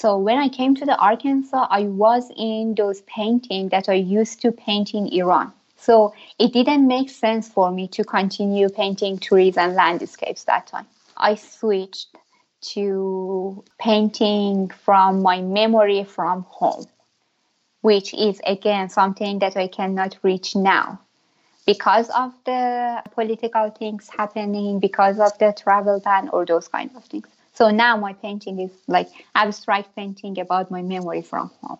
So when I came to the Arkansas, I was in those painting that I used to paint in Iran. So it didn't make sense for me to continue painting trees and landscapes that time. I switched to painting from my memory from home, which is again something that I cannot reach now because of the political things happening, because of the travel ban or those kind of things. So now my painting is like abstract painting about my memory from home.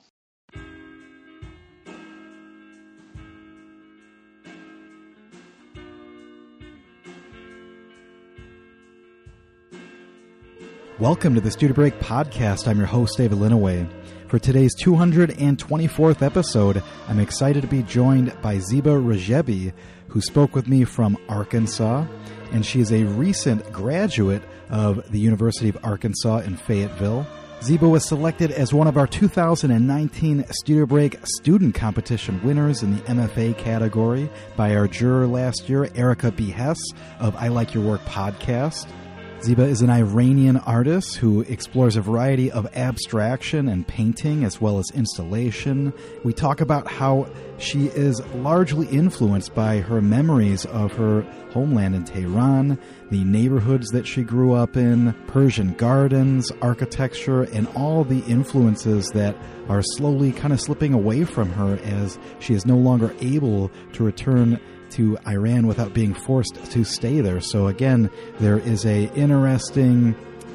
Welcome to the Studio Break podcast. I'm your host, David Linneweh. For today's 224th episode, I'm excited to be joined by Ziba Rajabi, who spoke with me from Arkansas, and she is a recent graduate of the University of Arkansas in Fayetteville. Ziba was selected as one of our 2019 Studio Break Student Competition winners in the MFA category by our juror last year, Erica B. Hess of I Like Your Work podcast. Ziba is an Iranian artist who explores a variety of abstraction and painting as well as installation. We talk about how she is largely influenced by her memories of her homeland in Tehran, the neighborhoods that she grew up in, Persian gardens, architecture, and all the influences that are slowly kind of slipping away from her as she is no longer able to return to Iran without being forced to stay there. So again, there is a interesting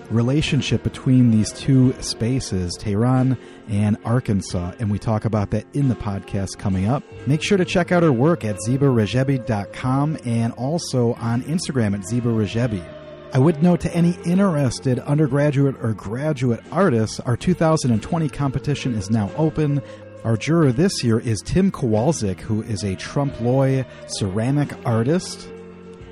relationship between these two spaces, Tehran and Arkansas, and we talk about that in the podcast coming up. Make sure to check out her work at zibarajabi.com and also on Instagram at zibarajabi. I would note to any interested undergraduate or graduate artists, our 2020 competition is now open. Our juror this year is Tim Kowalczyk, who is a trompe l'oeil ceramic artist.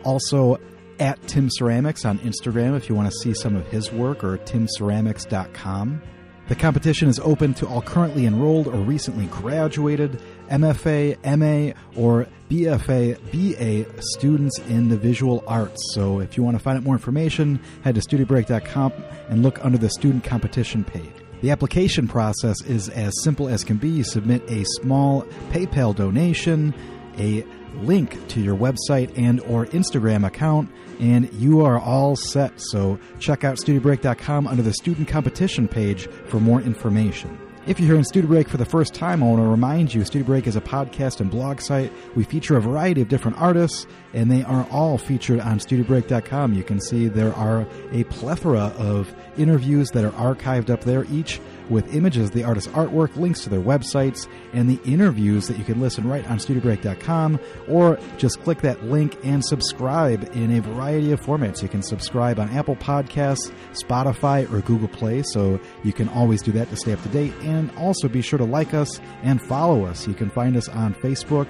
Also, at Tim Ceramics on Instagram if you want to see some of his work, or timceramics.com. The competition is open to all currently enrolled or recently graduated MFA, MA, or BFA, BA students in the visual arts. So if you want to find out more information, head to studiobreak.com and look under the student competition page. The application process is as simple as can be. You submit a small PayPal donation, a link to your website and or Instagram account and you are all set. So check out studiobreak.com under the student competition page for more information. If you're here in Studio Break for the first time, I want to remind you Studio Break is a podcast and blog site. We feature a variety of different artists, and they are all featured on StudioBreak.com. You can see there are a plethora of interviews that are archived up there, each with images of the artist's artwork, links to their websites, and the interviews that you can listen right on StudioBreak.com, or just click that link and subscribe in a variety of formats. You can subscribe on Apple Podcasts, Spotify, or Google Play, so you can always do that to stay up to date. And also be sure to like us and follow us. You can find us on Facebook,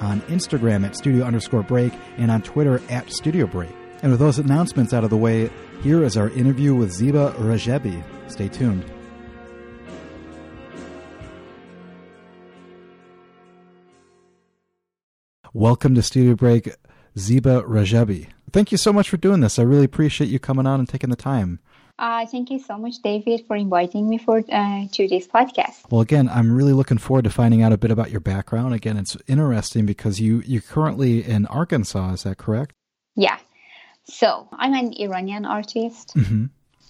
on Instagram at studio underscore break, and on Twitter at studio break. And with those announcements out of the way, here is our interview with Ziba Rajabi. Stay tuned. Welcome to Studio Break, Ziba Rajabi. Thank you so much for doing this. I really appreciate you coming on and taking the time. Uh, thank you so much, David, for inviting me for uh, to this podcast. Well, again, I'm really looking forward to finding out a bit about your background. Again, it's interesting because you you're currently in Arkansas. Is that correct? Yeah. So I'm an Iranian artist, mm-hmm.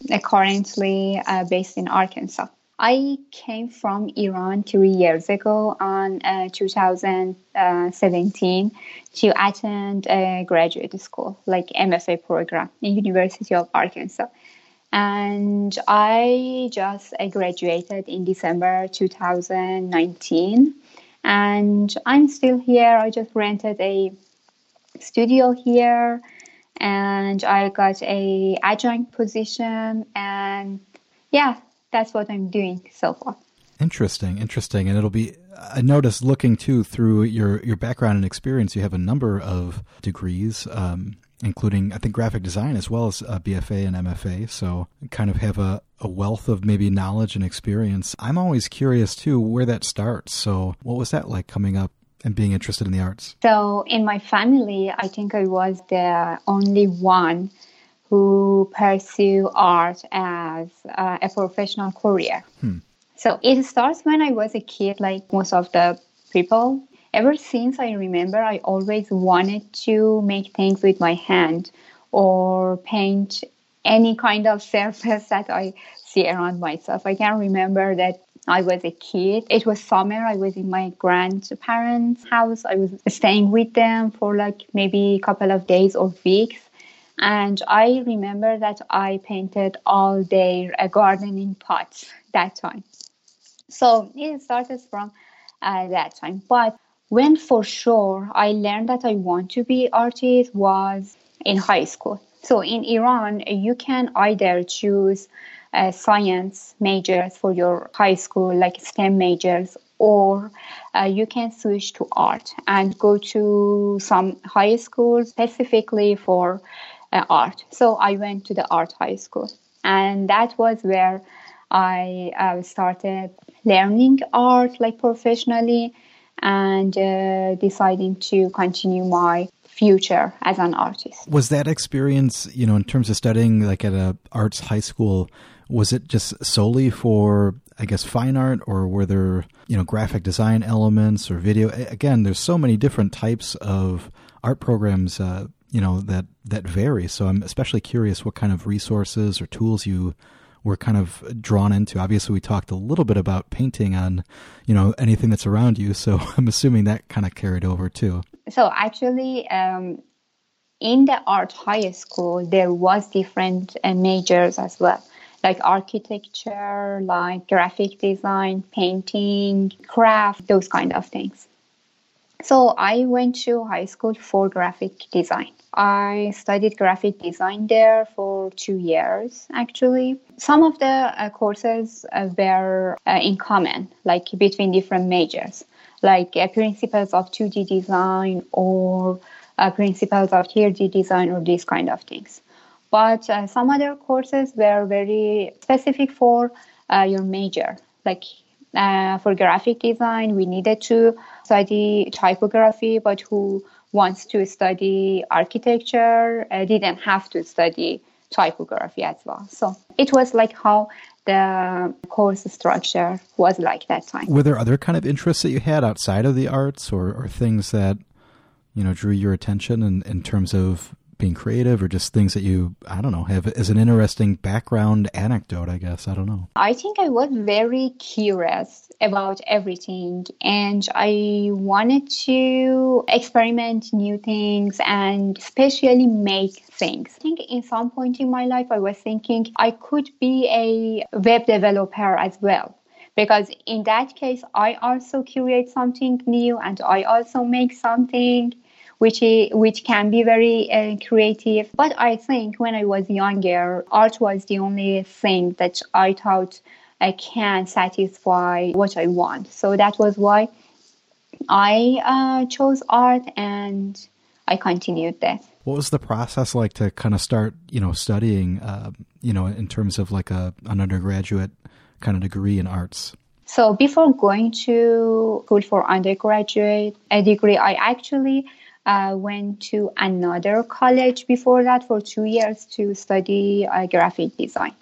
uh, currently uh, based in Arkansas. I came from Iran three years ago on uh, 2017 to attend a graduate school, like MFA program in University of Arkansas. And I just I graduated in December 2019. And I'm still here. I just rented a studio here and I got a adjunct position and yeah, that's what I'm doing so far. Interesting, interesting, and it'll be. I noticed looking too through your your background and experience, you have a number of degrees, um, including I think graphic design as well as a BFA and MFA. So kind of have a, a wealth of maybe knowledge and experience. I'm always curious too where that starts. So what was that like coming up and being interested in the arts? So in my family, I think I was the only one who pursue art as uh, a professional career. Hmm. So it starts when I was a kid, like most of the people. Ever since I remember, I always wanted to make things with my hand or paint any kind of surface that I see around myself. I can remember that I was a kid. It was summer. I was in my grandparents' house. I was staying with them for like maybe a couple of days or weeks. And I remember that I painted all their uh, gardening pots that time. So it started from uh, that time. But when for sure I learned that I want to be artist was in high school. So in Iran, you can either choose uh, science majors for your high school, like STEM majors, or uh, you can switch to art and go to some high school specifically for uh, art. So I went to the art high school, and that was where I uh, started learning art like professionally and uh, deciding to continue my future as an artist. Was that experience, you know, in terms of studying like at a arts high school, was it just solely for I guess fine art or were there, you know, graphic design elements or video? Again, there's so many different types of art programs uh, you know that that vary so i'm especially curious what kind of resources or tools you were kind of drawn into. Obviously we talked a little bit about painting on you know anything that's around you. So i'm assuming that kind of carried over too. So actually um, in the art high school there was different uh, majors as well. Like architecture like graphic design painting craft those kind of things so I went to high school for graphic design. I studied graphic design there for two years, actually. Some of the uh, courses uh, were uh, in common, like between different majors, like uh, principles of 2D design or uh, principles of 3D design or these kind of things. But uh, some other courses were very specific for your major, like for graphic design, we needed to study typography, but who wants to study architecture uh, didn't have to study typography as well. So it was like how the course structure was like that time. Were there other kind of interests that you had outside of the arts or, or things that, you know, drew your attention in, in terms of being creative or just things that you i don't know have as an interesting background anecdote i guess. I don't know. I think i was very curious about everything and i wanted to experiment new things and especially make things. I think in some point in my life i was thinking i could be a web developer as well because in that case i also create something new and i also make something which is, which can be very uh, creative. But I think when I was younger, art was the only thing that I thought I can satisfy what I want. So that was why I uh, chose art and I continued that. What was the process like to kind of start, you know, studying, uh, you know, in terms of like a an undergraduate kind of degree in arts? So before going to school for undergraduate a degree, I actually went to another college before that for two years to study uh, graphic design.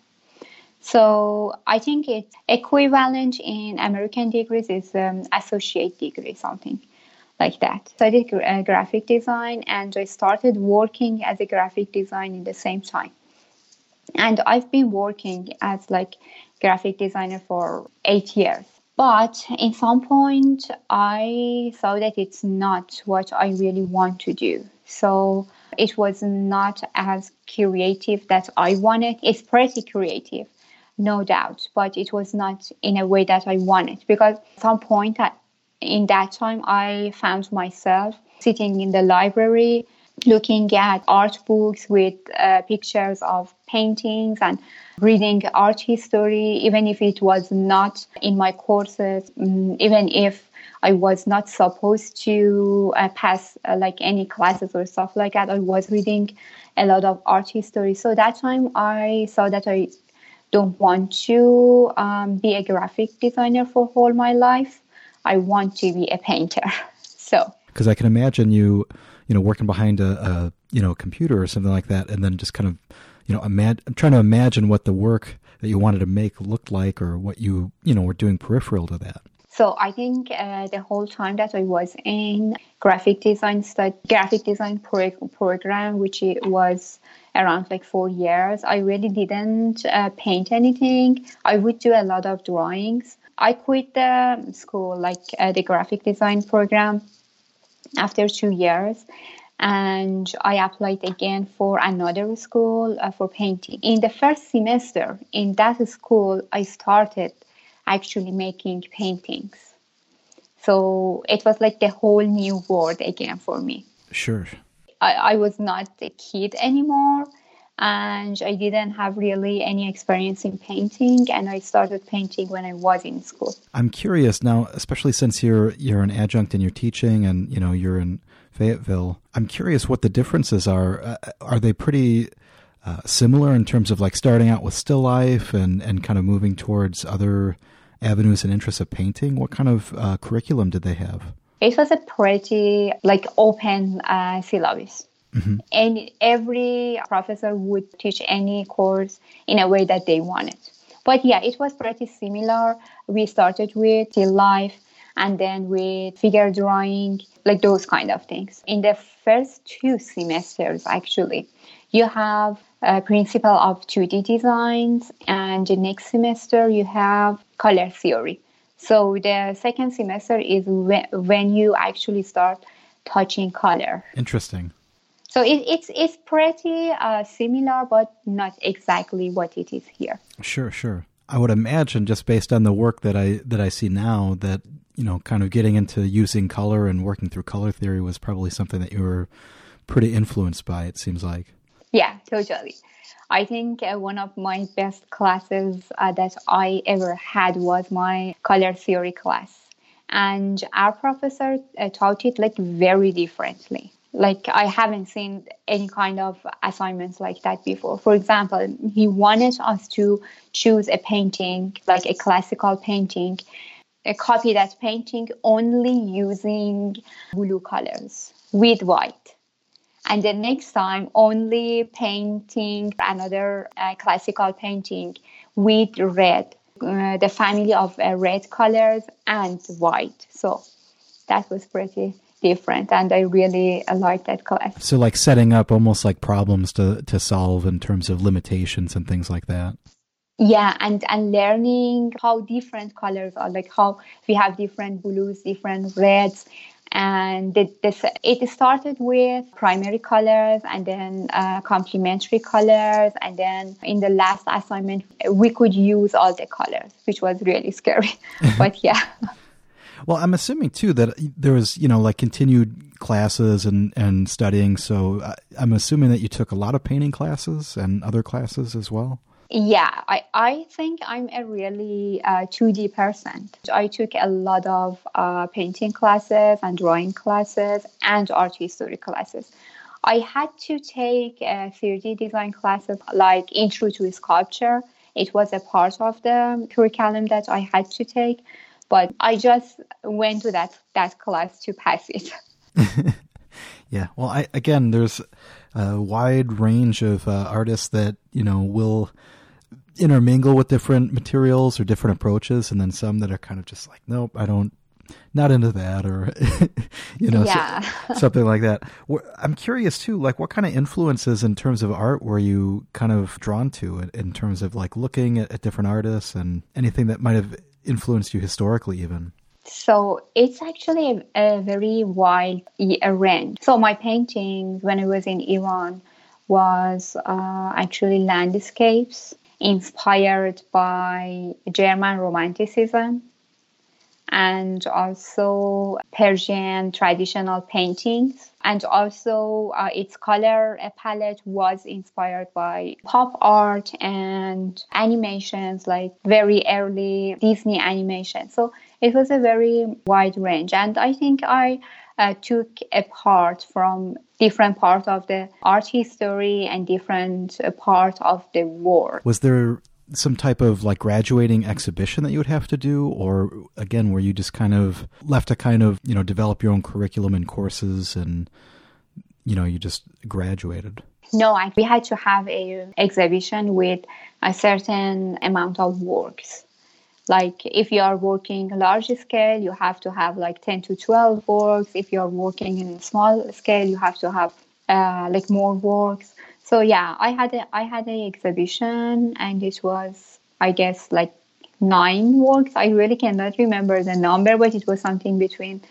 So I think it's equivalent in American degrees is um, associate degree, something like that. So I did uh, graphic design and I started working as a graphic design in the same time. And I've been working as like graphic designer for eight years. But in some point, I saw that it's not what I really want to do. So it was not as creative that I wanted. It's pretty creative, no doubt, but it was not in a way that I wanted because at some point in that time, I found myself sitting in the library looking at art books with uh, pictures of paintings and reading art history, even if it was not in my courses, um, even if I was not supposed to uh, pass uh, like any classes or stuff like that. I was reading a lot of art history. So that time I saw that I don't want to um, be a graphic designer for whole my life. I want to be a painter. so because I can imagine you, you know, working behind a, a you know computer or something like that, and then just kind of you know, I'm trying to imagine what the work that you wanted to make looked like or what you, you know, were doing peripheral to that. So I think uh, the whole time that I was in graphic design stud- graphic design pro- program, which it was around like four years, I really didn't uh, paint anything. I would do a lot of drawings. I quit the school, like uh, the graphic design program, after two years, and I applied again for another school uh, for painting. In the first semester in that school, I started actually making paintings. So it was like the whole new world again for me. Sure. I, I was not a kid anymore and I didn't have really any experience in painting and I started painting when I was in school. I'm curious now, especially since you're you're an adjunct in you're teaching and you know you're in Fayetteville. I'm curious what the differences are. Uh, are they pretty uh, similar in terms of like starting out with still life and and kind of moving towards other avenues and interests of painting? What kind of uh, curriculum did they have? It was a pretty like open uh, syllabus. Mm-hmm. And every professor would teach any course in a way that they wanted. But yeah, it was pretty similar. We started with still life and then with figure drawing, like those kind of things. In the first two semesters, actually, you have a principle of 2D designs, and the next semester you have color theory. So the second semester is when you actually start touching color. Interesting. So it, it's it's pretty uh, similar, but not exactly what it is here. Sure, sure. I would imagine, just based on the work that I that I see now, that you know, kind of getting into using color and working through color theory was probably something that you were pretty influenced by. It seems like. Yeah, totally. I think uh, one of my best classes uh, that I ever had was my color theory class, and our professor uh, taught it like very differently like I haven't seen any kind of assignments like that before. For example, he wanted us to choose a painting, like a classical painting, a copy that painting only using blue colors with white. And the next time, only painting another uh, classical painting with red, uh, the family of uh, red colors and white. So that was pretty different and i really like that class so like setting up almost like problems to to solve in terms of limitations and things like that. Yeah and and learning how different colors are like how we have different blues different reds and this, it started with primary colors and then uh, complementary colors and then in the last assignment we could use all the colors which was really scary but yeah well, I'm assuming too that there was, you know, like continued classes and, and studying. So uh, I'm assuming that you took a lot of painting classes and other classes as well. Yeah, I, I think I'm a really uh, 2D person. I took a lot of uh, painting classes and drawing classes and art history classes. I had to take uh, 3D design classes like Intro to Sculpture. It was a part of the curriculum that I had to take but I just went to that that class to pass it. yeah, well, I again, there's a wide range of uh, artists that you know will intermingle with different materials or different approaches, and then some that are kind of just like, nope, I don't, not into that, or you know, yeah. so, something like that. I'm curious too, like what kind of influences in terms of art were you kind of drawn to in, in terms of like looking at, at different artists and anything that might have influenced you historically, even? So it's actually a, a very wide range. So my paintings when I was in Iran was uh, actually landscapes inspired by German Romanticism and also Persian traditional paintings. And also, uh, its color palette was inspired by pop art and animations, like very early Disney animation. So it was a very wide range. And I think I uh, took a part from different part of the art history and different uh, of the world. Was there some type of like graduating exhibition that you would have to do or again where you just kind of left to kind of you know develop your own curriculum and courses and you know you just graduated No, I, we had to have a exhibition with a certain amount of works. Like if you are working large scale, you have to have like 10 to 12 works. If you are working in small scale, you have to have uh, like more works. So yeah, I had a, I had an exhibition and it was I guess like nine works. I really cannot remember the number, but it was something between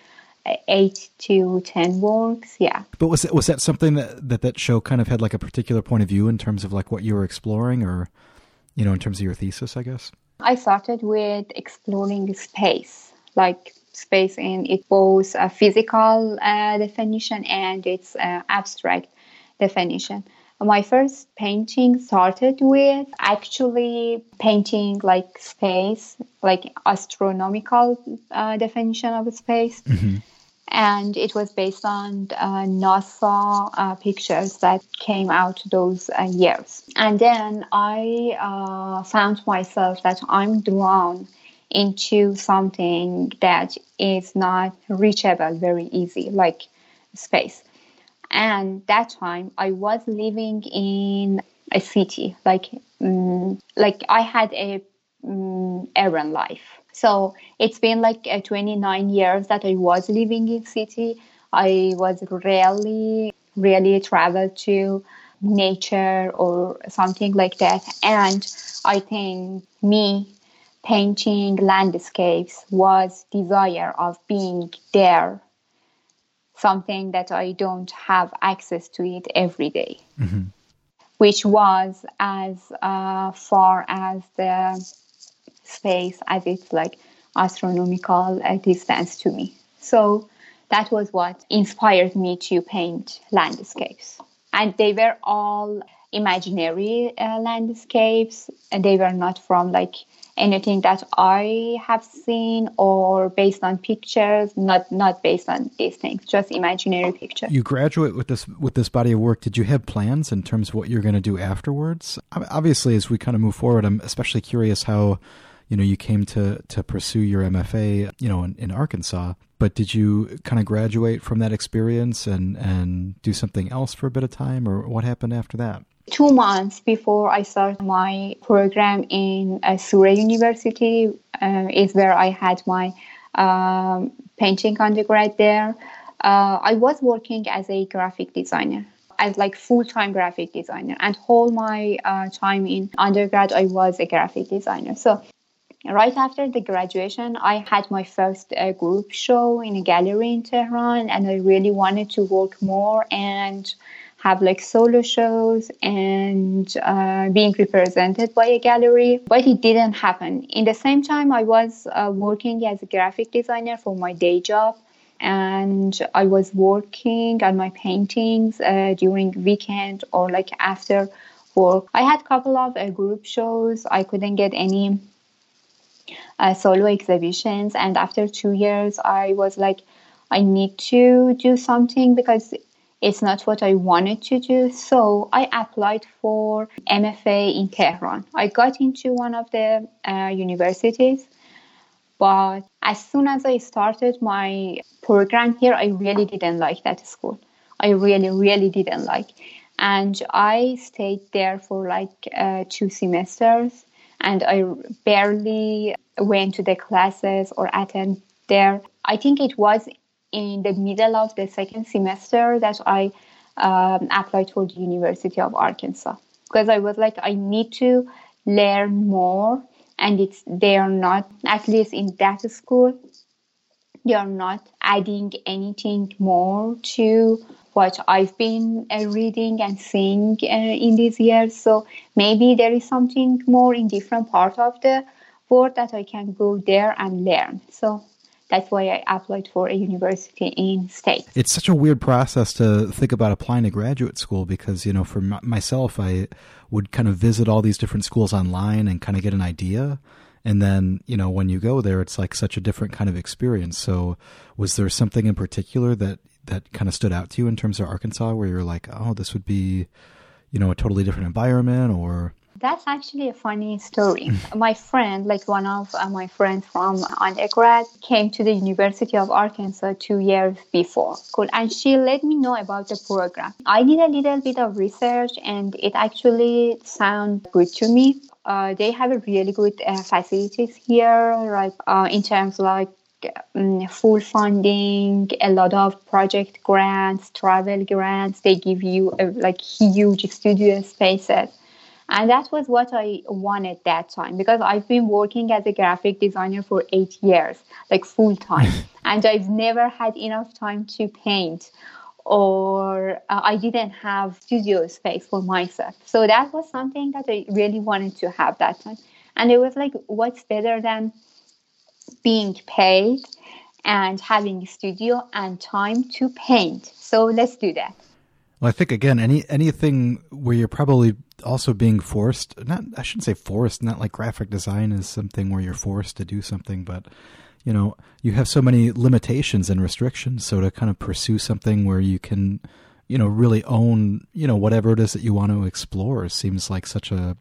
eight to ten works. Yeah. But was it, was that something that, that that show kind of had like a particular point of view in terms of like what you were exploring, or you know, in terms of your thesis, I guess. I started with exploring space, like space in it both a physical uh, definition and its uh, abstract definition. My first painting started with actually painting like space, like astronomical uh, definition of space. Mm-hmm. And it was based on uh, NASA uh, pictures that came out those uh, years. And then I uh, found myself that I'm drawn into something that is not reachable very easy, like space and that time i was living in a city like um, like i had a um, urban life. So it's been like uh, 29 years that i was living in city. I was rarely really travel to nature or something like that. And i think me painting landscapes was desire of being there something that I don't have access to it every day, mm-hmm. which was as uh, far as the space as it's like astronomical uh, distance to me. So that was what inspired me to paint landscapes. And they were all imaginary uh, landscapes, and they were not from like anything that I have seen or based on pictures, not not based on these things, just imaginary pictures. You graduate with this with this body of work. Did you have plans in terms of what you're going to do afterwards? Obviously, as we kind of move forward, I'm especially curious how you know you came to to pursue your MFA, you know, in, in Arkansas. But did you kind of graduate from that experience and and do something else for a bit of time, or what happened after that? Two months before I started my program in uh, Soore University uh, is where I had my um, painting undergrad there. Uh, I was working as a graphic designer, as like full-time graphic designer, and whole my uh, time in undergrad I was a graphic designer. So right after the graduation, I had my first uh, group show in a gallery in Tehran, and I really wanted to work more and have like solo shows and uh, being represented by a gallery, but it didn't happen. In the same time, I was uh, working as a graphic designer for my day job, and I was working on my paintings uh, during weekend or like after work. I had a couple of uh, group shows. I couldn't get any uh, solo exhibitions, and after two years, I was like. I need to do something because it's not what I wanted to do. So I applied for MFA in Tehran. I got into one of the uh, universities, but as soon as I started my program here, I really didn't like that school. I really, really didn't like. And I stayed there for like uh, two semesters and I barely went to the classes or attend there. I think it was in the middle of the second semester that I um, applied for the University of Arkansas because I was like, I need to learn more, and it's they are not at least in that school they are not adding anything more to what I've been uh, reading and seeing uh, in these years. So maybe there is something more in different part of the world that I can go there and learn. So that's why I applied for a university in state. It's such a weird process to think about applying to graduate school because, you know, for m- myself, I would kind of visit all these different schools online and kind of get an idea. And then, you know, when you go there, it's like such a different kind of experience. So, was there something in particular that that kind of stood out to you in terms of Arkansas where you're like, oh, this would be, you know, a totally different environment or That's actually a funny story. my friend, like one of uh, my friends from undergrad, came to the University of Arkansas two years before. Cool. And she let me know about the program. I did a little bit of research and it actually sounded good to me. Uh, they have a really good uh, facilities here, right? Uh, in terms like um, full funding, a lot of project grants, travel grants. They give you a, like huge studio spaces. And that was what I wanted that time because I've been working as a graphic designer for eight years, like full time. and I've never had enough time to paint or uh, I didn't have studio space for myself. So that was something that I really wanted to have that time. And it was like, what's better than being paid and having a studio and time to paint. So let's do that. Well, I think again, any anything where you're probably also being forced. Not, I shouldn't say forced. Not like graphic design is something where you're forced to do something, but you know, you have so many limitations and restrictions. So to kind of pursue something where you can, you know, really own, you know, whatever it is that you want to explore seems like such a,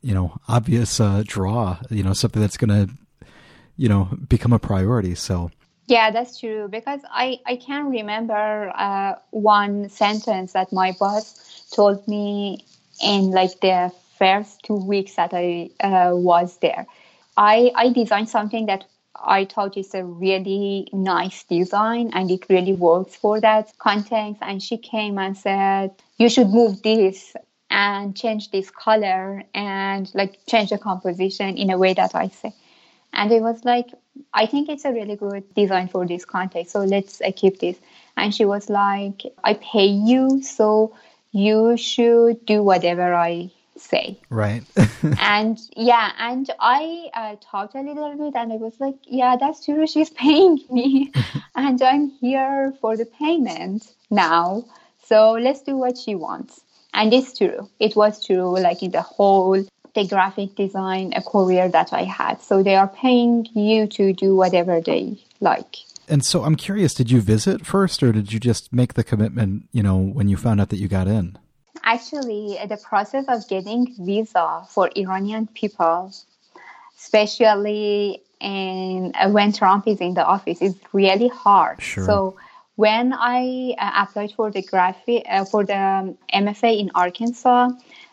you know, obvious uh, draw. You know, something that's going to you know become a priority so yeah that's true because i i can remember uh, one sentence that my boss told me in like the first two weeks that i uh, was there i i designed something that I thought it's a really nice design and it really works for that context. And she came and said, You should move this and change this color and like change the composition in a way that I say. And it was like, I think it's a really good design for this context. So let's uh, keep this. And she was like, I pay you, so you should do whatever I say. Right. and yeah, and I uh, talked a little bit and I was like, yeah, that's true. She's paying me and I'm here for the payment now. So let's do what she wants. And it's true. It was true, like in the whole the graphic design a career that I had. So they are paying you to do whatever they like. And so I'm curious, did you visit first or did you just make the commitment, you know, when you found out that you got in? Actually, the process of getting visa for Iranian people, especially in, uh, when Trump is in the office, is really hard. Sure. So when I uh, applied for the graphic uh, for the MFA in Arkansas,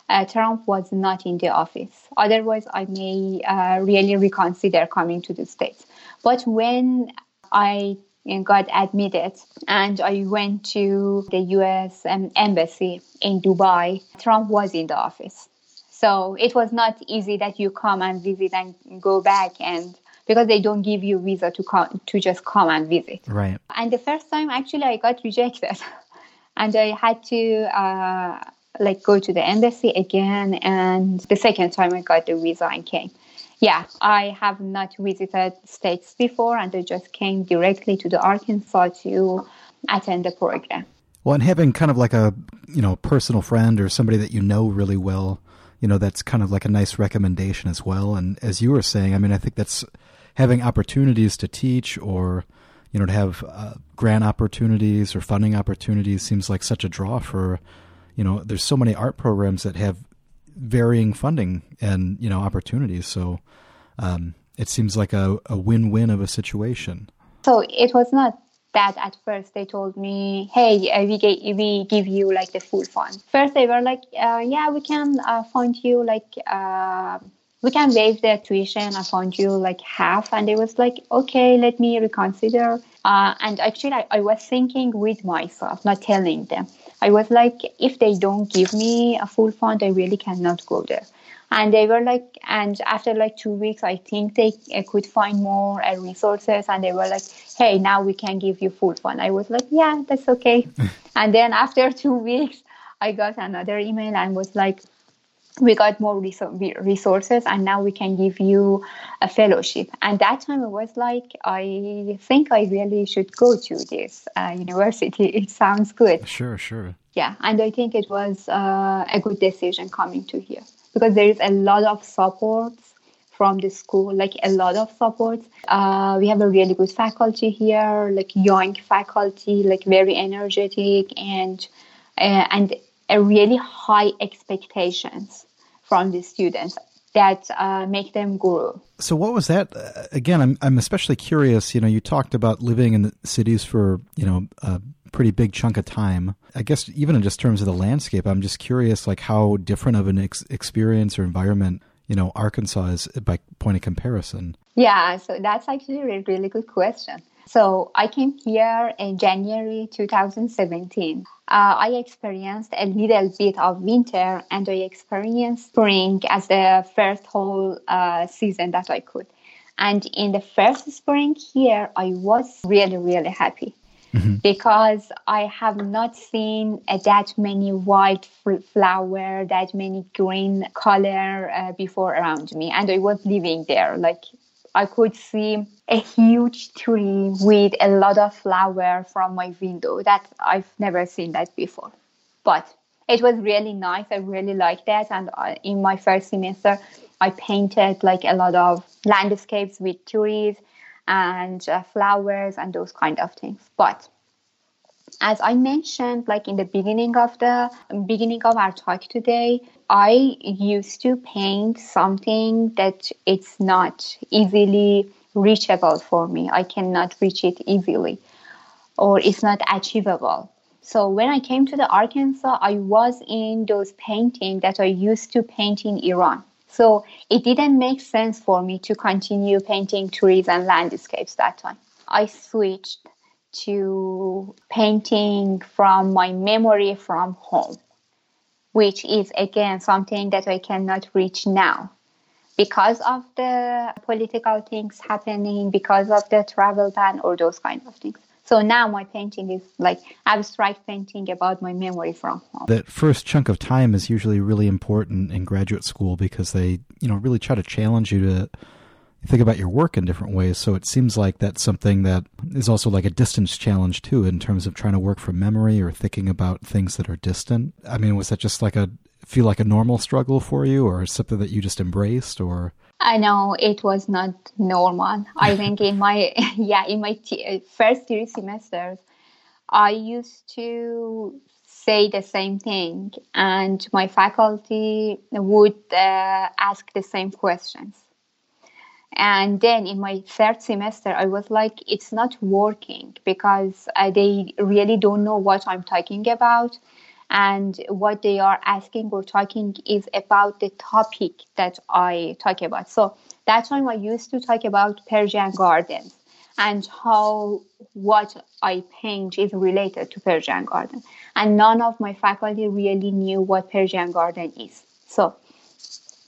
uh, Trump was not in the office. Otherwise, I may uh, really reconsider coming to the States. But when I got admitted and I went to the US um, embassy in Dubai, Trump was in the office. So it was not easy that you come and visit and go back and because they don't give you visa to come to just come and visit. Right. And the first time actually I got rejected. and I had to uh, like go to the embassy again and the second time i got the visa and came. Yeah i have not visited states before and i just came directly to the arkansas to attend the program. Well and having kind of like a you know personal friend or somebody that you know really well you know that's kind of like a nice recommendation as well. And as you were saying i mean i think that's having opportunities to teach or you know to have uh, grant opportunities or funding opportunities seems like such a draw for you know, there's so many art programs that have varying funding and you know opportunities. So um, it seems like a, a win-win of a situation. So it was not that at first they told me, "Hey, uh, we get, we give you like the full fund." First they were like, uh, "Yeah, we can uh, fund you like." Uh, we can waive the tuition and fund you like half and it was like okay let me reconsider uh, and actually I, I was thinking with myself not telling them I was like, if they don't give me a full fund, I really cannot go there. And they were like, and after like two weeks, I think they uh, could find more uh, resources. And they were like, hey, now we can give you full fund. I was like, yeah, that's okay. and then after two weeks, I got another email and was like, we got more resources and now we can give you a fellowship. And that time it was like i think i really should go to this uh, university. It sounds good. Sure sure. Yeah and i think it was uh, a good decision coming to here. Because there is a lot of support from the school like a lot of support uh, we have a really good faculty here like young faculty like very energetic and uh, and a really high expectations from the students that uh, make them grow. So, what was that? Uh, again, I'm I'm especially curious. You know, you talked about living in the cities for you know a pretty big chunk of time. I guess even in just terms of the landscape, I'm just curious, like how different of an ex- experience or environment you know Arkansas is by point of comparison. Yeah, so that's actually a really good question. So I came here in January 2017. Uh, I experienced a little bit of winter and I experienced spring as the first whole uh, season that I could. And in the first spring here, I was really, really happy. Mm-hmm. Because I have not seen uh, that many white flower, that many green color uh, before around me, and I was living there. Like I could see a huge tree with a lot of flower from my window. That I've never seen that before. But it was really nice. I really liked that. And uh, in my first semester, I painted like a lot of landscapes with trees and uh, flowers and those kind of things. But as I mentioned, like in the beginning of the beginning of our talk today, I used to paint something that it's not easily reachable for me. I cannot reach it easily, or it's not achievable. So when I came to the Arkansas, I was in those painting that I used to paint in Iran. So it didn't make sense for me to continue painting trees and landscapes that time. I switched to painting from my memory from home, which is again something that I cannot reach now because of the political things happening, because of the travel ban, or those kind of things. So now my painting is like abstract painting about my memory from home. That first chunk of time is usually really important in graduate school because they, you know, really try to challenge you to think about your work in different ways. So it seems like that's something that is also like a distance challenge too, in terms of trying to work from memory or thinking about things that are distant. I mean, was that just like a feel like a normal struggle for you, or something that you just embraced, or? I know it was not normal. I think in my yeah in my t- first three semesters, I used to say the same thing, and my faculty would uh, ask the same questions and then in my third semester, I was like, it's not working because uh, they really don't know what I'm talking about. And what they are asking or talking is about the topic that I talk about. So that time I used to talk about Persian gardens and how what I paint is related to Persian garden. And none of my faculty really knew what Persian garden is. So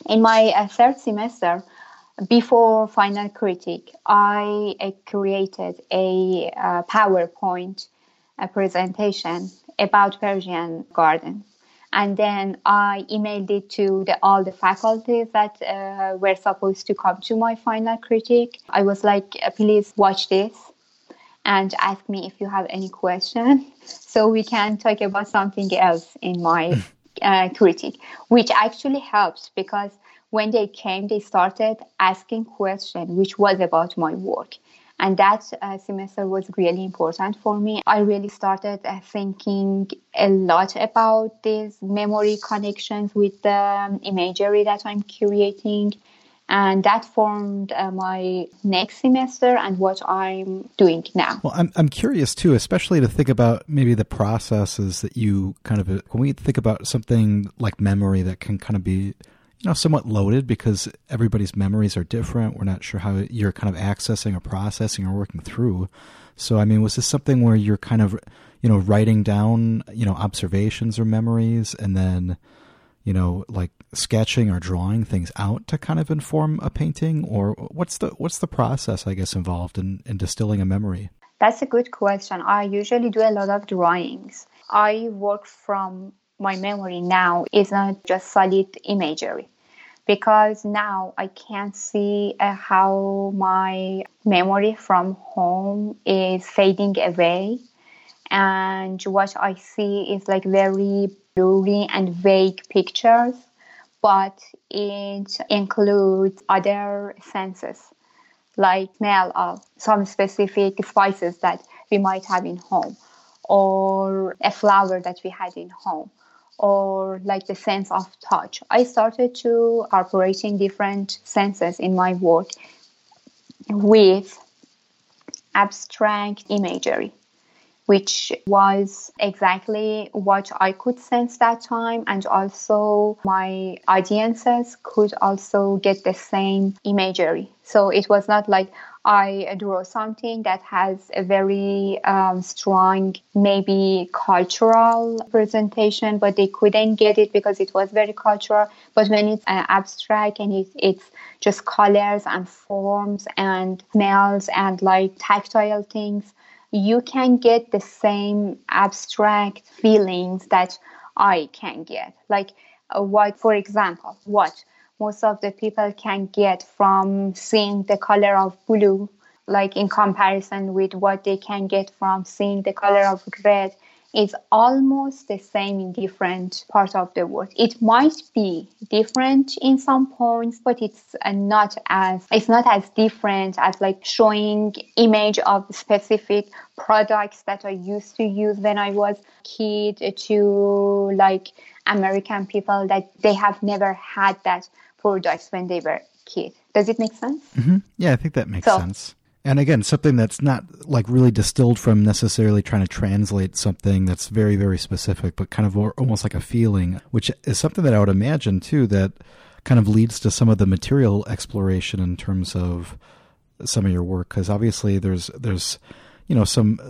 in my uh, third semester, before final critic, I uh, created a uh, PowerPoint a presentation about Persian gardens. And then I emailed it to the, all the faculties that uh, were supposed to come to my final critic. I was like, uh, please watch this and ask me if you have any question so we can talk about something else in my uh, critic, which actually helps because when they came, they started asking questions, which was about my work. And that uh, semester was really important for me. I really started uh, thinking a lot about these memory connections with the imagery that I'm creating. And that formed uh, my next semester and what I'm doing now. Well, I'm, I'm curious too, especially to think about maybe the processes that you kind of, when we think about something like memory that can kind of be you know, somewhat loaded because everybody's memories are different. We're not sure how you're kind of accessing or processing or working through. So, I mean, was this something where you're kind of, you know, writing down, you know, observations or memories and then, you know, like sketching or drawing things out to kind of inform a painting or what's the what's the process I guess involved in, in distilling a memory? That's a good question. I usually do a lot of drawings. I work from my memory now is not just solid imagery. Because now I can see uh, how my memory from home is fading away. And what I see is like very blurry and vague pictures but it includes other senses like smell of some specific spices that we might have in home or a flower that we had in home or like the sense of touch. I started to incorporating different senses in my work with abstract imagery which was exactly what I could sense that time. And also, my audiences could also get the same imagery. So it was not like I draw something that has a very um, strong, maybe cultural presentation, but they couldn't get it because it was very cultural. But when it's uh, abstract and it, it's just colors and forms and smells and like tactile things, you can get the same abstract feelings that I can get. Like, uh, what, for example, what most of the people can get from seeing the color of blue, like in comparison with what they can get from seeing the color of red is almost the same in different parts of the world. It might be different in some points, but it's uh, not as it's not as different as like showing image of specific products that I used to use when I was kid to like American people that they have never had that products when they were kid. Does it make sense? Mm-hmm. Yeah, I think that makes so, sense. And again, something that's not like really distilled from necessarily trying to translate something that's very, very specific, but kind of almost like a feeling, which is something that I would imagine too that kind of leads to some of the material exploration in terms of some of your work. Because obviously, there's there's you know some,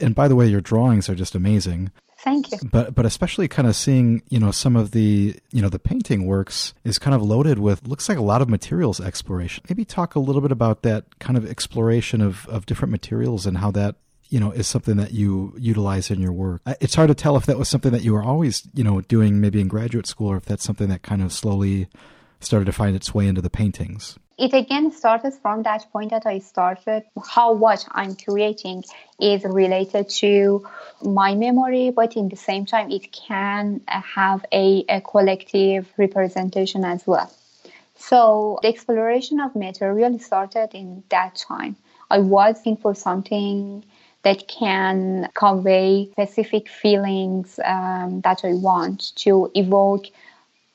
and by the way, your drawings are just amazing. Thank you. But but especially kind of seeing you know some of the you know the painting works is kind of loaded with looks like a lot of materials exploration. Maybe talk a little bit about that kind of exploration of of different materials and how that you know is something that you utilize in your work. Uh, it's hard to tell if that was something that you were always you know doing maybe in graduate school or if that's something that kind of slowly started to find its way into the paintings it again started from that point that I started. How what I'm creating is related to my memory, but in the same time, it can have a, a collective representation as well. So the exploration of material started in that time. I was looking for something that can convey specific feelings um, that I want to evoke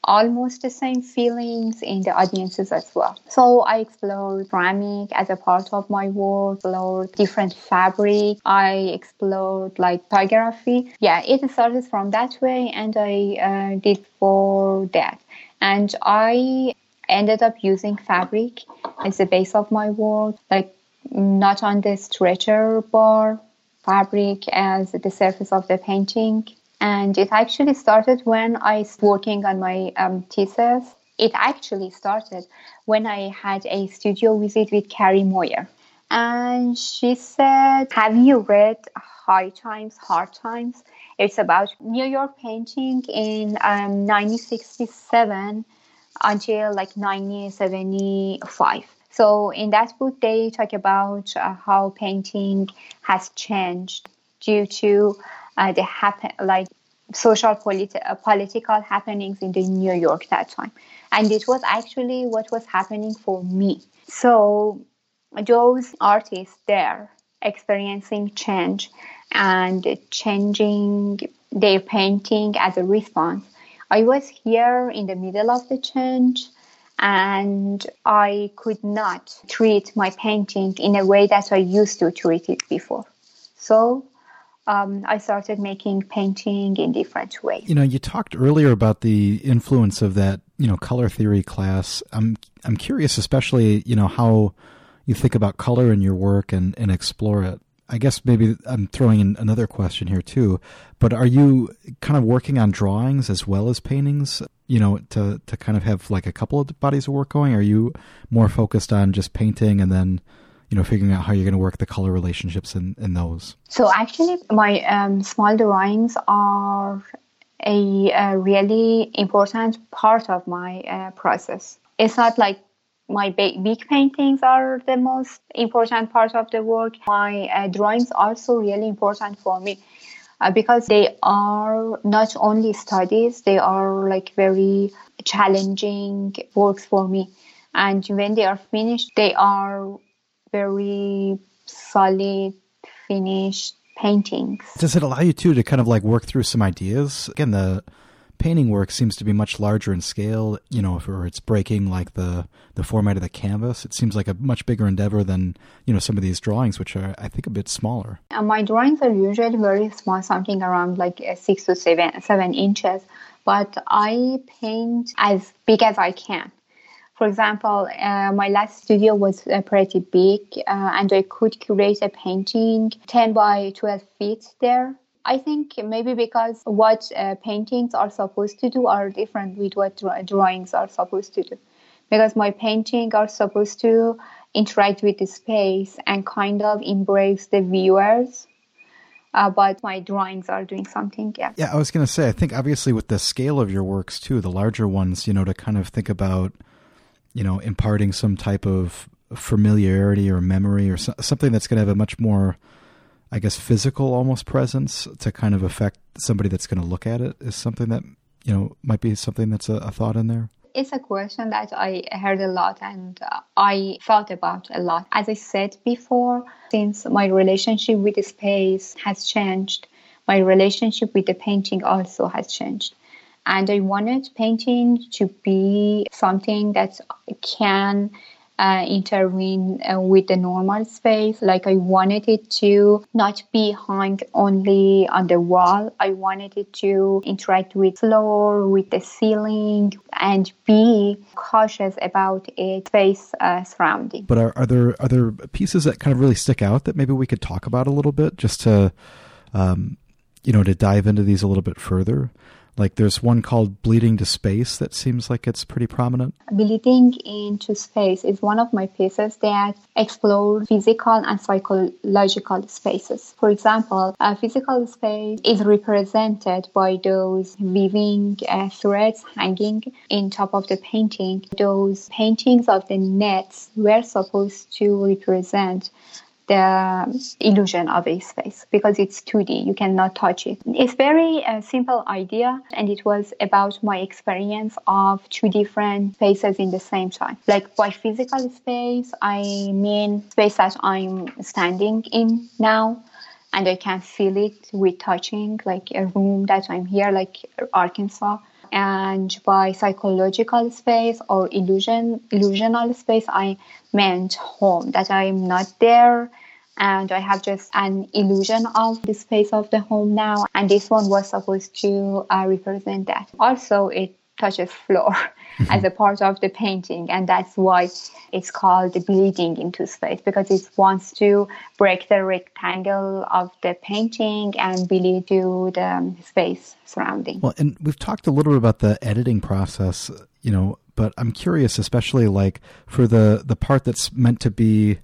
almost the same feelings in the audiences as well. So I explored ceramic as a part of my work, explored different fabric. I explored like typography. Yeah, it started from that way and I uh, did for that. And I ended up using fabric as the base of my work, like not on the stretcher bar fabric as the surface of the painting and it actually started when I was working on my um, thesis. It actually started when I had a studio visit with Carrie Moyer. And she said, Have you read High Times, Hard Times? It's about New York painting in um, 1967 until like 1975. So in that book, they talk about uh, how painting has changed due to the happen like social politi- uh, political happenings in the New York that time, and it was actually what was happening for me. So those artists there experiencing change and changing their painting as a response. I was here in the middle of the change and I could not treat my painting in a way that I used to treat it before. So um, I started making painting in different ways. You know, you talked earlier about the influence of that, you know, color theory class. I'm I'm curious, especially, you know, how you think about color in your work and and explore it. I guess maybe I'm throwing in another question here too, but are you kind of working on drawings as well as paintings? You know, to to kind of have like a couple of bodies of work going. Are you more focused on just painting and then you know, figuring out how you're going to work the color relationships in, in those? So actually, my um, small drawings are a, a, really important part of my uh, process. It's not like my big paintings are the most important part of the work. My uh, drawings are also really important for me uh, because they are not only studies, they are like very challenging works for me. And when they are finished, they are very solid, finished paintings. Does it allow you too to kind of like work through some ideas? Again, the painting work seems to be much larger in scale. You know, if it's breaking like the the format of the canvas, it seems like a much bigger endeavor than you know some of these drawings, which are I think a bit smaller. And uh, my drawings are usually very small, something around like uh, six to seven seven inches, but I paint as big as I can. For example, uh, my last studio was uh, pretty big, uh, and I could create a painting 10 by 12 feet there I think maybe because what uh, paintings are supposed to do are different with what drawings are supposed to do. Because my paintings are supposed to interact with the space and kind of embrace the viewers. Uh, but my drawings are doing something else. Yeah, I was going to say, I think obviously with the scale of your works too, the larger ones, you know, to kind of think about, you know, imparting some type of familiarity or memory or so, something that's going to have a much more I guess physical almost presence to kind of affect somebody that's going to look at it is something that you know might be something that's a, a thought in there. It's a question that I heard a lot and uh, I thought about a lot. As I said before, since my relationship with the space has changed, my relationship with the painting also has changed. And I wanted painting to be something that can uh, intervene uh, with the normal space. Like I wanted it to not be hung only on the wall. I wanted it to interact with floor, with the ceiling, and be cautious about its space uh, surrounding. But are, are there pieces that kind of really stick out that maybe we could talk about a little bit, just to um, you know to dive into these a little bit further? Like there's one called Bleeding to Space that seems like it's pretty prominent. Bleeding into Space is one of my pieces that explore physical and psychological spaces. For example, a physical space is represented by those weaving uh, threads hanging in top of the painting. Those paintings of the nets were supposed to represent the illusion of a space because it's 2D. You cannot touch it. It's very uh, simple idea, and it was about my experience of two different spaces in the same time. Like by physical space, I mean space that I'm standing in now. And I can feel it with touching, like a room that I'm here, like Arkansas and by psychological space or illusion illusional space i meant home that i'm not there and I have just an illusion of the space of the home now. And this one was supposed to uh, represent that. Also, it touches floor as a part of the painting, and that's why it's called bleeding into space because it wants to break the rectangle of the painting and bleed to the space surrounding. Well, and we've talked a little bit about the editing process, you know, but I'm curious, especially like for the the part that's meant to be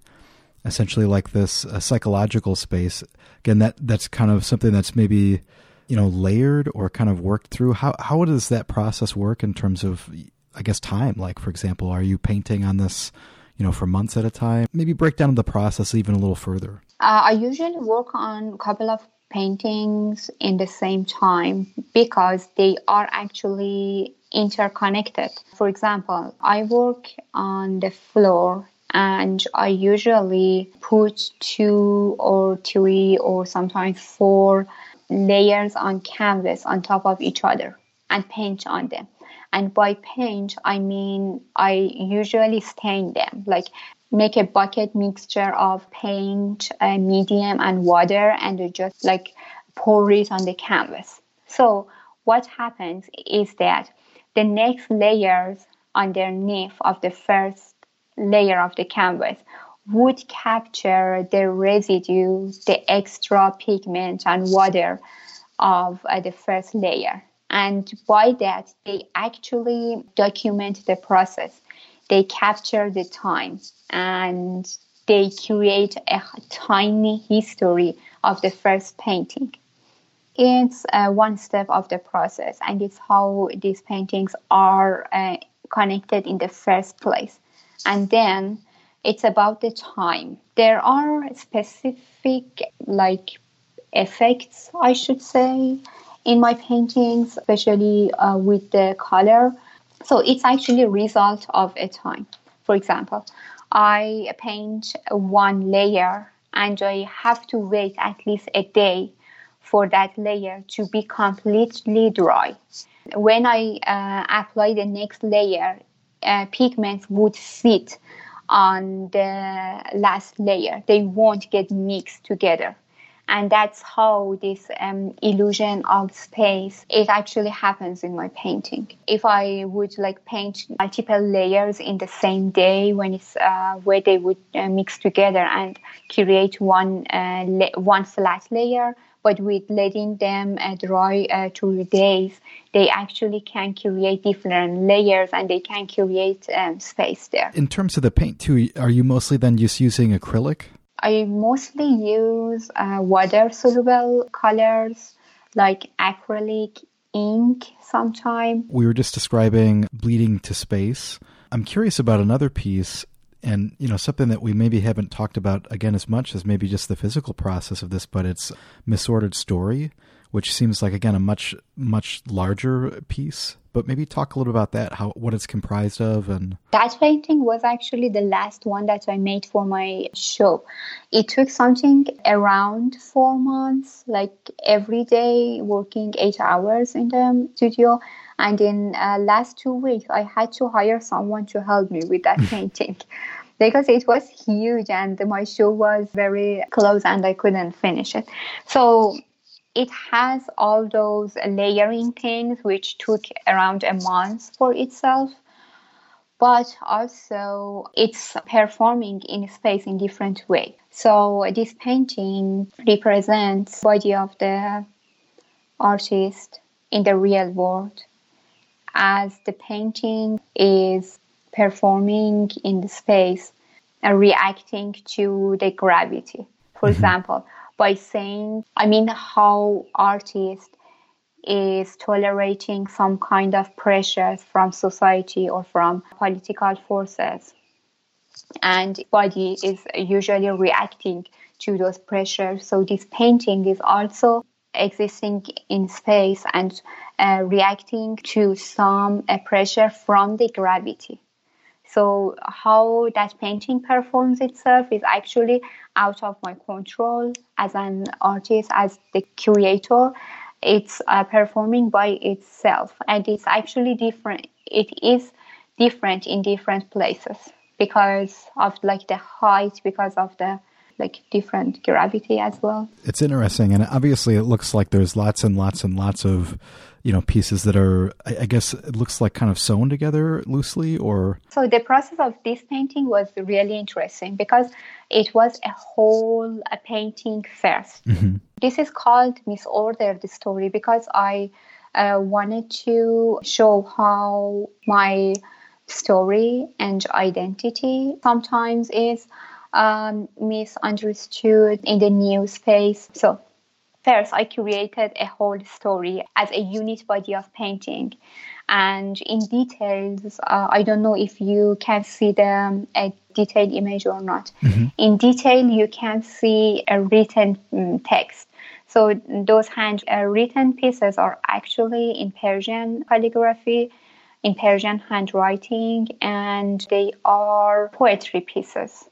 essentially like this uh, psychological space. Again, that that's kind of something that's maybe you know layered or kind of worked through. How how does that process work in terms of I guess time? Like for example, are you painting on this? You know, for months at a time. Maybe break down the process even a little further. Uh, I usually work on a couple of paintings in the same time because they are actually interconnected. For example, I work on the floor and I usually put two or three or sometimes four layers on canvas on top of each other and paint on them. And by paint, I mean I usually stain them, like make a bucket mixture of paint, uh, medium, and water, and just like pour it on the canvas. So what happens is that the next layers underneath of the first layer of the canvas would capture the residue, the extra pigment and water of uh, the first layer. And by that, they actually document the process. They capture the time and they create a tiny history of the first painting. It's uh, one step of the process, and it's how these paintings are uh, connected in the first place and then it's about the time. There are specific like effects, I should say, in my paintings, especially uh, with the color. So it's actually a result of a time. For example, I paint one layer and I have to wait at least a day for that layer to be completely dry. When I uh, apply the next layer, uh, pigments would sit on the last layer. They won't get mixed together and that's how this um, illusion of space it actually happens in my painting if i would like paint multiple layers in the same day when it's uh, where they would uh, mix together and create one uh, la- one flat layer but with letting them uh, dry uh, through days they actually can create different layers and they can create um, space there in terms of the paint too are you mostly then just using acrylic I mostly use uh, water soluble colors like acrylic ink sometimes. We were just describing bleeding to space. I'm curious about another piece and you know something that we maybe haven't talked about again as much as maybe just the physical process of this but it's misordered story which seems like again a much much larger piece. But maybe talk a little about that how what it's comprised of and that painting was actually the last one that i made for my show. It took something around four months like every day working eight hours in the studio and in uh, last two weeks i had to hire someone to help me with that painting because it was huge and my show was very close and i couldn't finish it. So it has all those layering things which took around a month for itself. But also it's performing in space in different way. So this painting represents body of the artist in the real world as the painting is performing in the space and reacting to the gravity for mm-hmm. example by saying, I mean, how artist is tolerating some kind of pressures from society or from political forces. And body is usually reacting to those pressures. So this painting is also existing in space and uh, reacting to some uh, pressure from the gravity. So how that painting performs itself is actually out of my control as an artist, as the curator. It's uh, performing by itself, and it's actually different. It is different in different places because of like the height, because of the like different gravity as well. It's interesting, and obviously, it looks like there's lots and lots and lots of you know pieces that are I, guess it looks like kind of sewn together loosely or so the process of this painting was really interesting because it was a whole a painting 1st mm-hmm. this is called misordered story because i uh, wanted to show how my story and identity sometimes is um, misunderstood in the new space so First, I created a whole story as a unit body of painting. And in details, uh, I don't know if you can see the um, a detailed image or not. Mm-hmm. In detail, you can see a written um, text. So those hand uh, written pieces are actually in Persian calligraphy, in Persian handwriting, and they are poetry pieces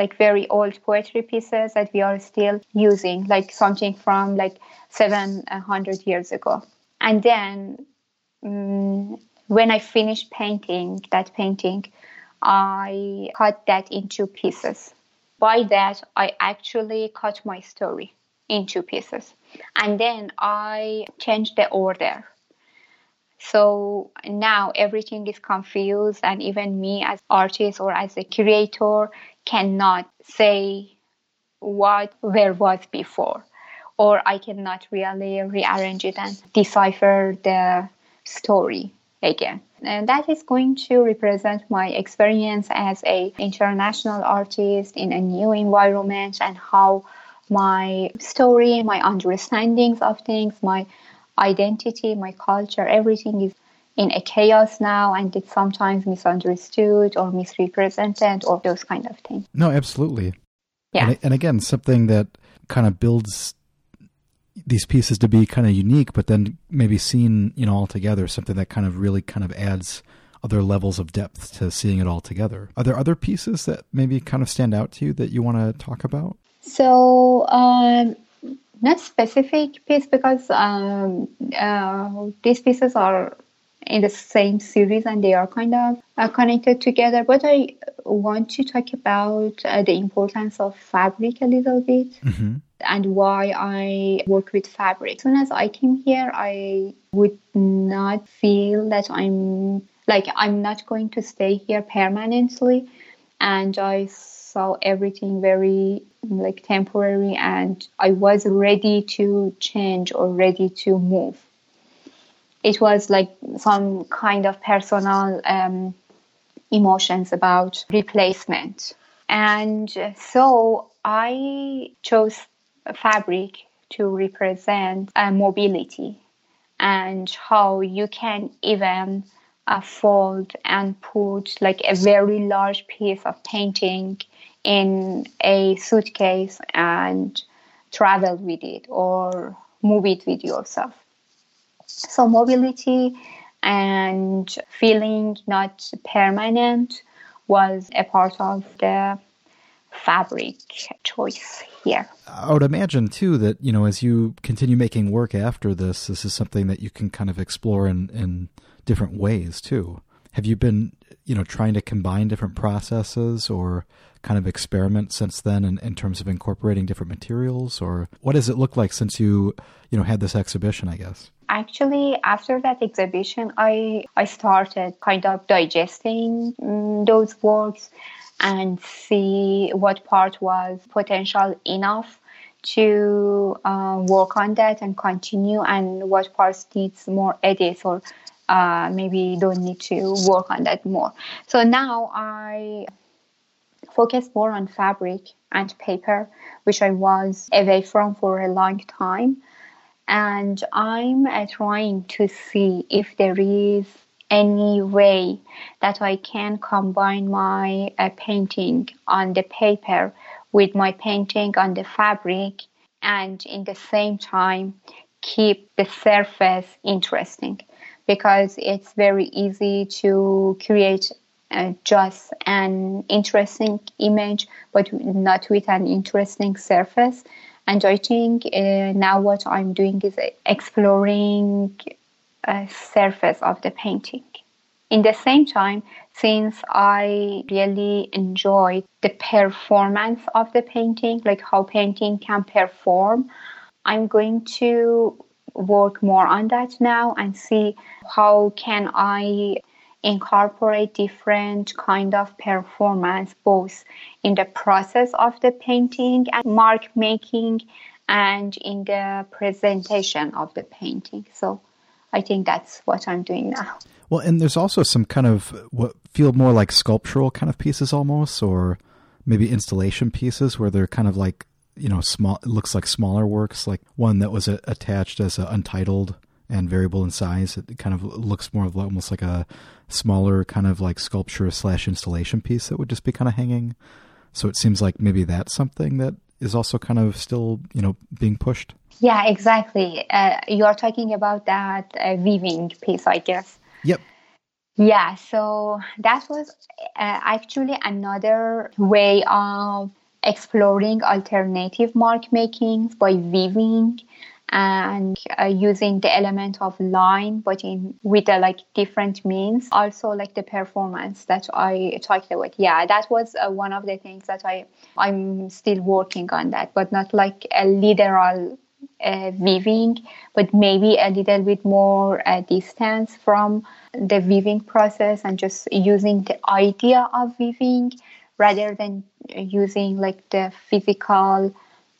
like very old poetry pieces that we are still using, like something from like 700 years ago. And then um, when I finished painting that painting, I cut that into pieces. By that, I actually cut my story into pieces. And then I changed the order. So now everything is confused, and even me as artist or as a creator cannot say what where was before or I cannot really rearrange it and decipher the story again. And that is going to represent my experience as a international artist in a new environment and how my story, my understandings of things, my identity, my culture, everything is in a chaos now and it's sometimes misunderstood or misrepresented or those kind of things. No, absolutely. Yeah. And, and again, something that kind of builds these pieces to be kind of unique, but then maybe seen, you know, all together, something that kind of really kind of adds other levels of depth to seeing it all together. Are there other pieces that maybe kind of stand out to you that you want to talk about? So, um, not specific piece because um, uh, these pieces are in the same series and they are kind of uh, connected together. But I want to talk about uh, the importance of fabric a little bit. Mm-hmm. And why I work with fabric. As soon as I came here, I would not feel that I'm like I'm not going to stay here permanently. And I saw everything very like temporary and I was ready to change or ready to move it was like some kind of personal um, emotions about replacement. And so I chose fabric to represent uh, mobility and how you can even uh, fold and put like a very large piece of painting in a suitcase and travel with it or move it with yourself. So mobility and feeling not permanent was a part of the fabric choice here. I would imagine too that, you know, as you continue making work after this, this is something that you can kind of explore in, in different ways too. Have you been, you know, trying to combine different processes or kind of experiment since then in, in terms of incorporating different materials or what does it look like since you, you know, had this exhibition, I guess? actually after that exhibition i i started kind of digesting um, those works and see what part was potential enough to uh, work on that and continue and what parts needs more edits or uh, maybe don't need to work on that more. So now i focus more on fabric and paper which i was away from for a long time. And I'm uh, trying to see if there is any way that I can combine my uh, painting on the paper with my painting on the fabric and in the same time keep the surface interesting because it's very easy to create just an interesting image but not with an interesting surface and I think uh, now what I'm doing is exploring a surface of the painting. In the same time, since I really enjoy the performance of the painting, like how painting can perform, I'm going to work more on that now and see how can I incorporate different kind of performance both in the process of the painting and mark making and in the presentation of the painting. So i think that's what i'm doing now. Well and there's also some kind of what feel more like sculptural kind of pieces almost or maybe installation pieces where they're kind of like you know small it looks like smaller works like one that was attached as untitled and variable in size. It kind of looks more of almost like a smaller kind of like sculpture slash installation piece that would just be kind of hanging. So it seems like maybe that's something that is also kind of still, you know, being pushed. Yeah, exactly. Uh, you are talking about that uh, weaving piece, I guess. Yep. Yeah, so that was uh, actually another way of exploring alternative mark making by weaving and uh, using the element of line but in with the like different means. Also like the performance that i talked about. Yeah that was uh, one of the things that i i'm still working on that but not like a literal uh, weaving but maybe a little bit more uh, distance from the weaving process and just using the idea of weaving rather than using like the physical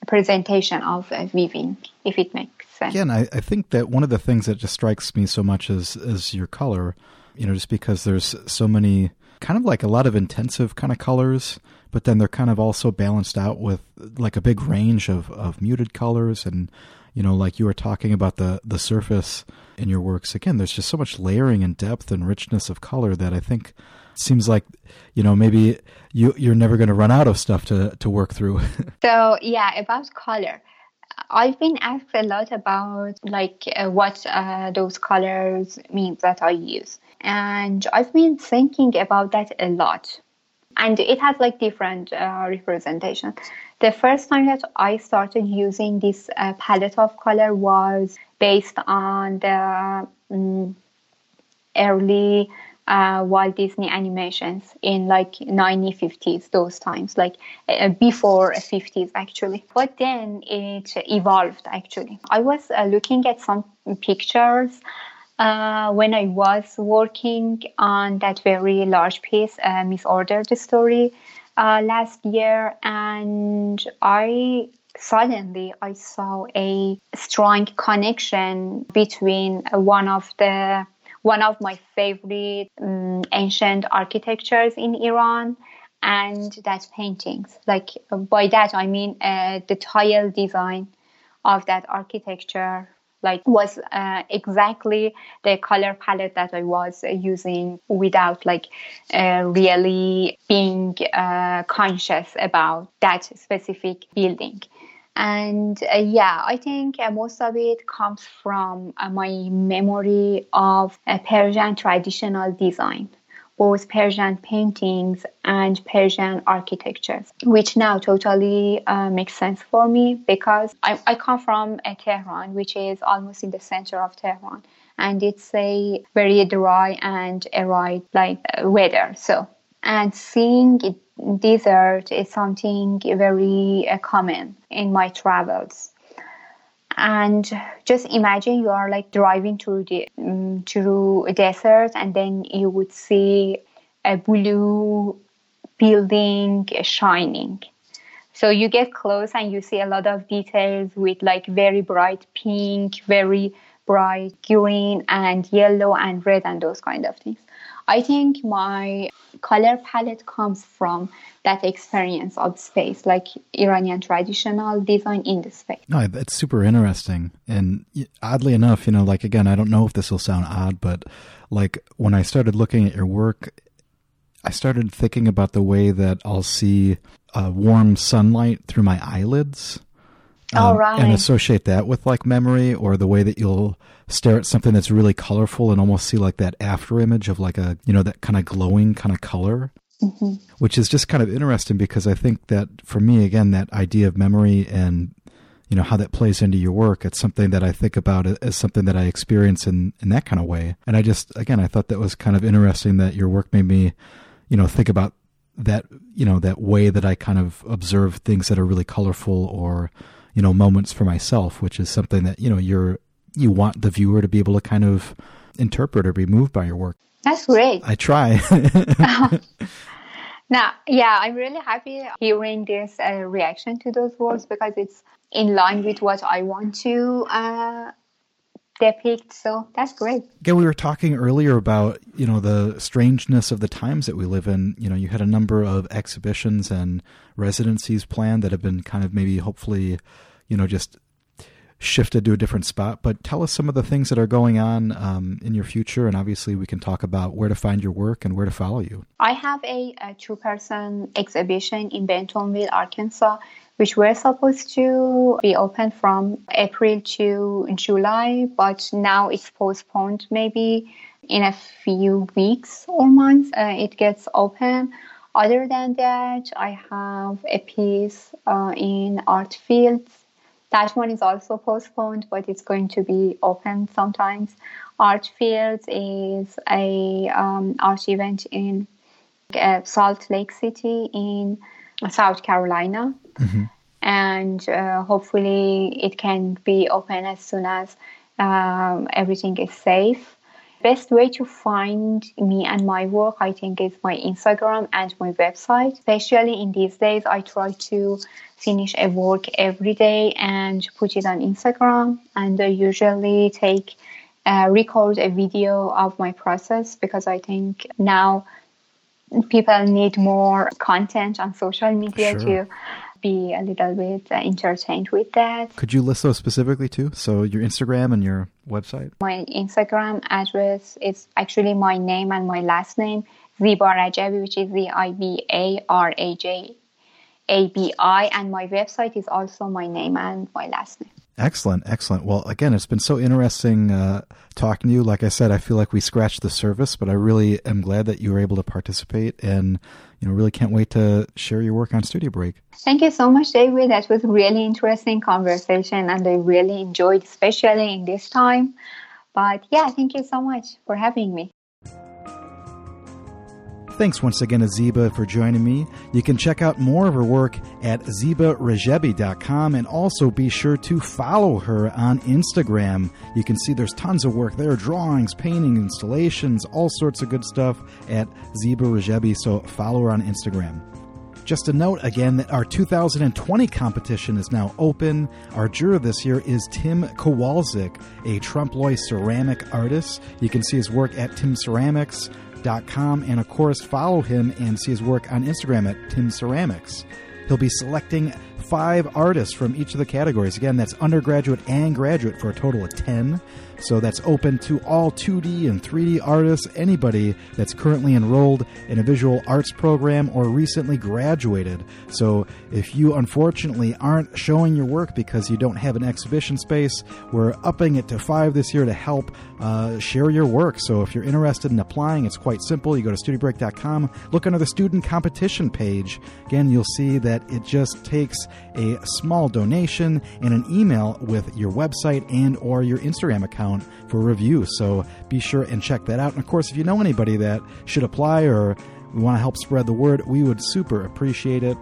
presentation of uh, weaving, if it makes sense. Yeah, and I, I think that one of the things that just strikes me so much is is your color. You know, just because there's so many kind of like a lot of intensive kind of colors, but then they're kind of also balanced out with like a big range of, of muted colors and you know, like you were talking about the the surface in your works. Again, there's just so much layering and depth and richness of color that I think seems like you know maybe you you're never going to run out of stuff to to work through so yeah about color I've been asked a lot about like uh, what uh, those colors mean that I use, and I've been thinking about that a lot. And it has like different uh, representation. The first time that I started using this uh, palette of color was based on the um, early uh, Walt Disney animations in like 1950s, those times, like uh, before 50s actually. But then it evolved actually. I was uh, looking at some pictures uh, when I was working on that very large piece, uh, misordered story, uh, last year, and I suddenly I saw a strong connection between one of the one of my favorite um, ancient architectures in Iran and that paintings. Like by that I mean uh, the tile design of that architecture like was uh, exactly the color palette that I was using without like uh, really being uh, conscious about that specific building. And uh, yeah, I think uh, most of it comes from uh, my memory of Persian traditional design both Persian paintings and Persian architectures, which now totally uh, makes sense for me because I, I come from uh, Tehran, which is almost in the center of Iran, and it's a very dry and arid like uh, weather. So, and seeing it desert is something very uh, common in my travels. And just imagine you are like driving through the um, through a desert and then you would see a blue building shining. So you get close and you see a lot of details with like very bright pink very bright green and yellow and red and those kind of things I think my color palette comes from that experience of space, like Iranian traditional design in the space. No, it's super interesting. And oddly enough, you know, like again, I don't know if this will sound odd, but like when I started looking at your work, I started thinking about the way that I'll see uh, warm sunlight through my eyelids. Um, right. And associate that with like memory or the way that you'll stare at something that's really colorful and almost see like that after image of like a, you know, that kind of glowing kind of color. Mm-hmm. Which is just kind of interesting because I think that for me, again, that idea of memory and you know how that plays into your work it's something that i think about as something that i experience in in that kind of way and i just again i thought that was kind of interesting that your work made me you know think about that you know that way that i kind of observe things that are really colorful or you know moments for myself which is something that you know you're you want the viewer to be able to kind of interpret or be moved by your work. That's great. I try. Now yeah i'm really happy hearing this uh, reaction to those words because it's in line with what i want to uh, depict. So that's great. Again, we were talking earlier about you know the strangeness of the times that we live in. You know, you had a number of exhibitions and residencies planned that have been kind of maybe hopefully, you know, just shifted to a different spot. But tell us some of the things that are going on um, in your future, and obviously we can talk about where to find your work and where to follow you. I have a, a two-person exhibition in Bentonville, Arkansas which were supposed to be open from April to July, but now it's postponed maybe in a few weeks or months uh, it gets open. Other than that, I have a piece uh, in Art Fields. That one is also postponed, but it's going to be open sometimes. Art Fields is a um, art event in uh, Salt Lake City in South Carolina. Mm-hmm. And uh, hopefully, it can be open as soon as um, everything is safe. Best way to find me and my work, I think, is my Instagram and my website. Especially in these days, I try to finish a work every day and put it on Instagram. And I usually take uh, record a video of my process because I think now people need more content on social media sure. to be a little bit uh, entertained with that. Could you list those specifically too? So your Instagram and your website? My Instagram address is actually my name and my last name, Ziba Rajabi, which is Z-I-B-A-R-A-J-A-B-I. And my website is also my name and my last name. Excellent, excellent. Well, again, it's been so interesting uh, talking to you. Like I said, I feel like we scratched the surface, but I really am glad that you were able to participate, and you know, really can't wait to share your work on Studio Break. Thank you so much, David. That was really interesting conversation, and I really enjoyed, especially in this time. But yeah, thank you so much for having me. Thanks once again to Ziba for joining me. You can check out more of her work at zibarajabi.com and also be sure to follow her on Instagram. You can see there's tons of work there drawings, painting, installations, all sorts of good stuff at Ziba Rajabi. So follow her on Instagram. Just a note again that our 2020 competition is now open. Our juror this year is Tim Kowalczyk, a trompe l'oeil ceramic artist. You can see his work at Tim Ceramics com, and of course follow him and see his work on Instagram at Tim Ceramics. He'll be selecting five artists from each of the categories. Again, that's undergraduate and graduate for a total of 10. So that's open to all 2D and 3D artists, anybody that's currently enrolled in a visual arts program or recently graduated. So if you unfortunately aren't showing your work because you don't have an exhibition space, we're upping it to five this year to help uh, share your work. So if you're interested in applying, it's quite simple. You go to studiobreak.com, look under the student competition page. Again, you'll see that it just takes a small donation and an email with your website and or your Instagram account for review. So be sure and check that out. And of course, if you know anybody that should apply or want to help spread the word, we would super appreciate it.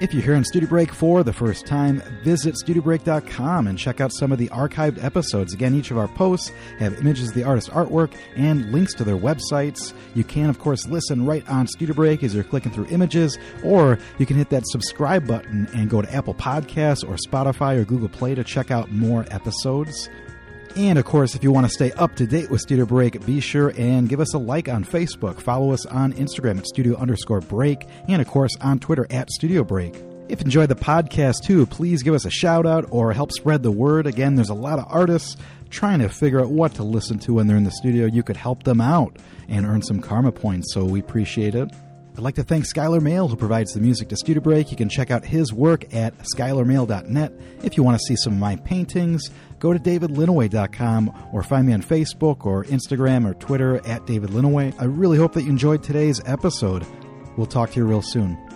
If you're here on Studio Break for the first time, visit studiobreak.com and check out some of the archived episodes. Again, each of our posts have images of the artist's artwork and links to their websites. You can, of course, listen right on Studio Break as you're clicking through images, or you can hit that subscribe button and go to Apple Podcasts or Spotify or Google Play to check out more episodes. And of course, if you want to stay up to date with Studio Break, be sure and give us a like on Facebook. Follow us on Instagram at studio underscore break, and of course on Twitter at Studio Break. If you enjoyed the podcast too, please give us a shout out or help spread the word. Again, there's a lot of artists trying to figure out what to listen to when they're in the studio. You could help them out and earn some karma points, so we appreciate it. I'd like to thank Skylar Mail, who provides the music to Studio Break. You can check out his work at skylarmail.net. If you want to see some of my paintings, go to davidlinneweh.com or find me on Facebook or Instagram or Twitter at David Linneweh. I really hope that you enjoyed today's episode. We'll talk to you real soon.